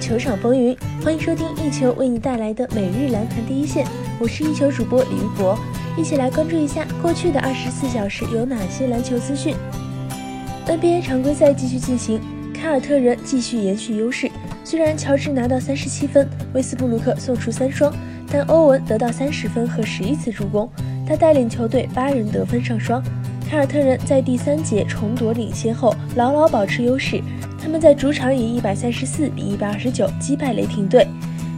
球场风云，欢迎收听一球为你带来的每日篮坛第一线。我是一球主播李玉博，一起来关注一下过去的二十四小时有哪些篮球资讯。NBA 常规赛继续进行，凯尔特人继续延续优势。虽然乔治拿到三十七分，威斯布鲁克送出三双，但欧文得到三十分和十一次助攻，他带领球队八人得分上双。凯尔特人在第三节重夺领先后，牢牢保持优势。他们在主场以一百三十四比一百二十九击败雷霆队，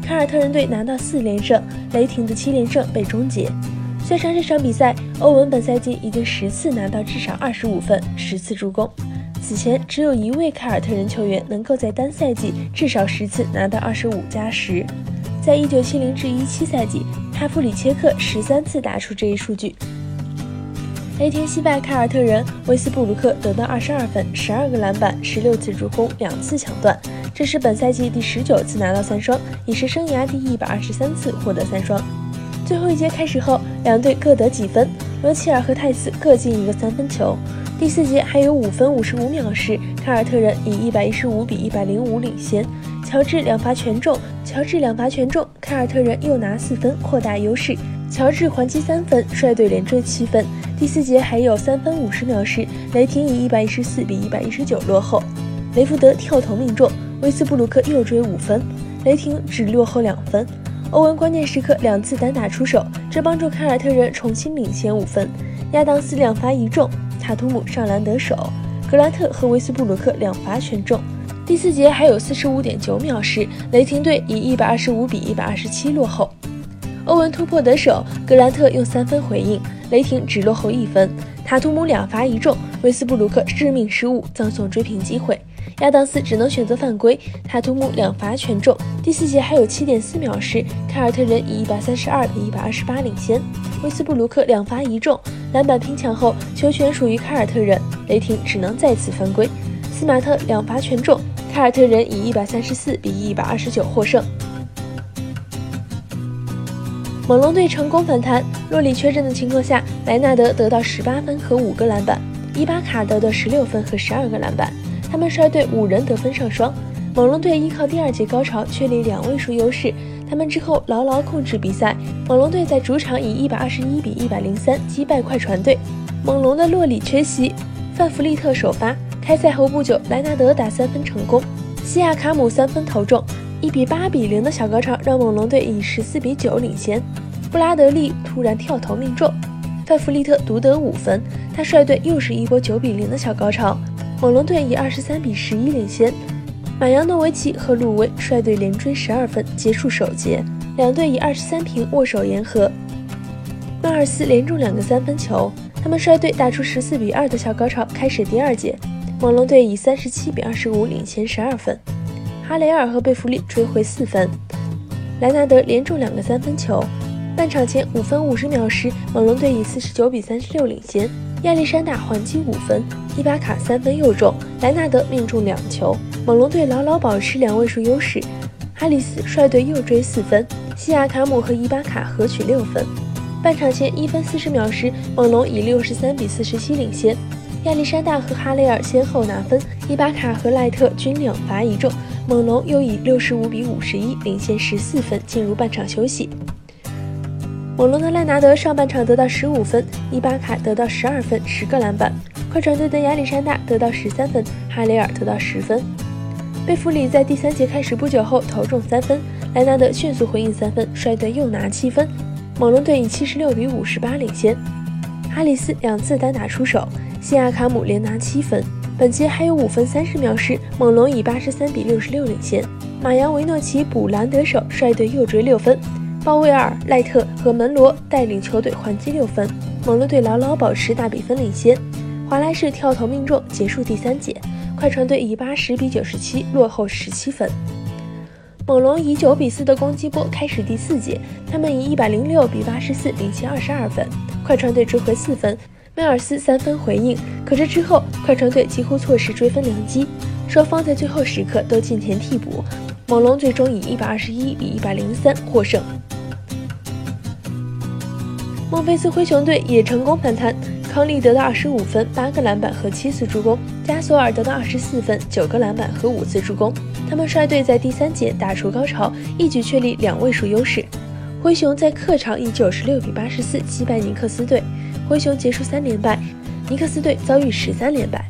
凯尔特人队拿到四连胜，雷霆的七连胜被终结。算上这场比赛，欧文本赛季已经十次拿到至少二十五分、十次助攻。此前只有一位凯尔特人球员能够在单赛季至少十次拿到二十五加十，在一九七零至一七赛季，哈弗里切克十三次打出这一数据。雷霆惜败凯尔特人，威斯布鲁克得到二十二分、十二个篮板、十六次助攻、两次抢断，这是本赛季第十九次拿到三双，也是生涯第一百二十三次获得三双。最后一节开始后，两队各得几分，罗齐尔和泰斯各进一个三分球。第四节还有五分五十五秒时，凯尔特人以一百一十五比一百零五领先，乔治两罚全中，乔治两罚全中，凯尔特人又拿四分扩大优势，乔治还击三分，率队连追七分。第四节还有三分五十秒时，雷霆以一百一十四比一百一十九落后，雷福德跳投命中，威斯布鲁克又追五分，雷霆只落后两分。欧文关键时刻两次单打出手，这帮助凯尔特人重新领先五分。亚当斯两罚一中，塔图姆上篮得手，格兰特和威斯布鲁克两罚全中。第四节还有四十五点九秒时，雷霆队以一百二十五比一百二十七落后。欧文突破得手，格兰特用三分回应，雷霆只落后一分。塔图姆两罚一中，威斯布鲁克致命失误，葬送追平机会。亚当斯只能选择犯规，塔图姆两罚全中。第四节还有七点四秒时，凯尔特人以一百三十二比一百二十八领先。威斯布鲁克两罚一中，篮板拼抢后，球权属于凯尔特人，雷霆只能再次犯规。斯马特两罚全中，凯尔特人以一百三十四比一百二十九获胜。猛龙队成功反弹，洛里缺阵的情况下，莱纳德得到十八分和五个篮板，伊巴卡得到十六分和十二个篮板，他们率队五人得分上双。猛龙队依靠第二节高潮确立两位数优势，他们之后牢牢控制比赛。猛龙队在主场以一百二十一比一百零三击败快船队。猛龙的洛里缺席，范弗利特首发。开赛后不久，莱纳德打三分成功，西亚卡姆三分投中。一比八比零的小高潮让猛龙队以十四比九领先，布拉德利突然跳投命中，范弗利特独得五分，他率队又是一波九比零的小高潮，猛龙队以二十三比十一领先，马扬诺维奇和鲁威率队连追十二分结束首节，两队以二十三平握手言和，迈尔斯连中两个三分球，他们率队打出十四比二的小高潮开始第二节，猛龙队以三十七比二十五领先十二分。哈雷尔和贝弗利追回四分，莱纳德连中两个三分球。半场前五分五十秒时，猛龙队以四十九比三十六领先。亚历山大还击五分，伊巴卡三分又中，莱纳德命中两球。猛龙队牢牢保持两位数优势。哈里斯率队又追四分，西亚卡姆和伊巴卡合取六分。半场前一分四十秒时，猛龙以六十三比四十七领先。亚历山大和哈雷尔先后拿分，伊巴卡和赖特均两罚一中。猛龙又以六十五比五十一领先十四分，进入半场休息。猛龙的赖纳德上半场得到十五分，伊巴卡得到十二分，十个篮板。快船队的亚历山大得到十三分，哈雷尔得到十分。贝弗里在第三节开始不久后投中三分，莱纳德迅速回应三分，率队又拿七分。猛龙队以七十六比五十八领先。哈里斯两次单打出手，西亚卡姆连拿七分。本节还有五分三十秒时，猛龙以八十三比六十六领先。马扬维诺奇补篮得手，率队又追六分。鲍威尔、赖特和门罗带领球队还击六分，猛龙队牢牢保持大比分领先。华莱士跳投命中，结束第三节。快船队以八十比九十七落后十七分。猛龙以九比四的攻击波开始第四节，他们以一百零六比八十四领先二十二分。快船队追回四分。迈尔斯三分回应，可这之后快船队几乎错失追分良机，双方在最后时刻都进前替补，猛龙最终以一百二十一比一百零三获胜。孟菲斯灰熊队也成功反弹，康利得到二十五分、八个篮板和七次助攻，加索尔得到二十四分、九个篮板和五次助攻。他们率队在第三节打出高潮，一举确立两位数优势。灰熊在客场以九十六比八十四击败尼克斯队，灰熊结束三连败，尼克斯队遭遇十三连败。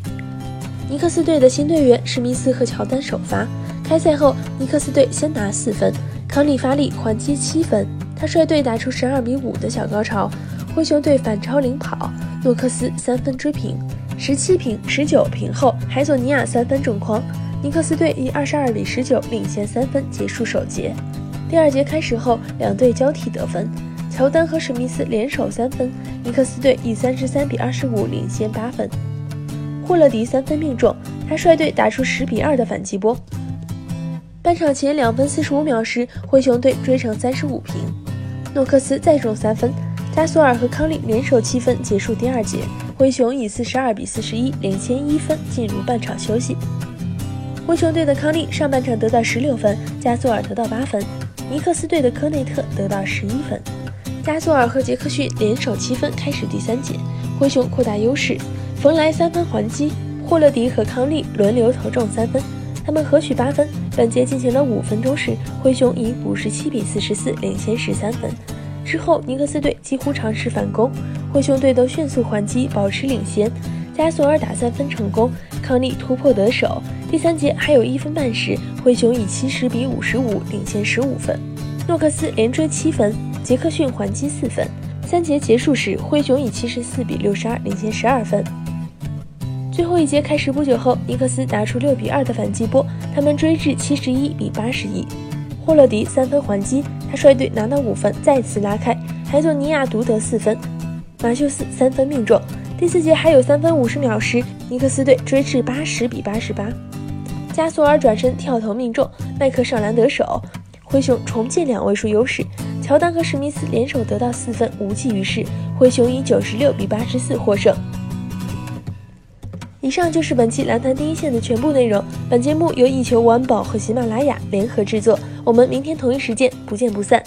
尼克斯队的新队员史密斯和乔丹首发。开赛后，尼克斯队先拿四分，康利发力还击七分，他率队打出十二比五的小高潮。灰熊队反超领跑，诺克斯三分追平，十七平、十九平后，海佐尼亚三分重框，尼克斯队以二十二比十九领先三分结束首节。第二节开始后，两队交替得分，乔丹和史密斯联手三分，尼克斯队以三十三比二十五领先八分。霍勒迪三分命中，他率队打出十比二的反击波。半场前两分四十五秒时，灰熊队追成三十五平，诺克斯再中三分。加索尔和康利联手七分结束第二节，灰熊以四十二比四十一领先一分进入半场休息。灰熊队的康利上半场得到十六分，加索尔得到八分，尼克斯队的科内特得到十一分。加索尔和杰克逊联手七分开始第三节，灰熊扩大优势，冯莱三分还击，霍勒迪和康利轮流投中三分，他们合取八分。本节进行了五分钟时，灰熊以五十七比四十四领先十三分。之后，尼克斯队几乎尝试反攻，灰熊队都迅速还击，保持领先。加索尔打三分成功，康利突破得手。第三节还有一分半时，灰熊以七十比五十五领先十五分。诺克斯连追七分，杰克逊还击四分。三节结束时，灰熊以七十四比六十二领先十二分。最后一节开始不久后，尼克斯打出六比二的反击波，他们追至七十一比八十一。霍勒迪三分还击，他率队拿到五分，再次拉开。海佐尼亚独得四分，马修斯三分命中。第四节还有三分五十秒时，尼克斯队追至八十比八十八。加索尔转身跳投命中，麦克上篮得手，灰熊重建两位数优势。乔丹和史密斯联手得到四分，无济于事。灰熊以九十六比八十四获胜。以上就是本期篮坛第一线的全部内容。本节目由一球晚宝和喜马拉雅联合制作。我们明天同一时间不见不散。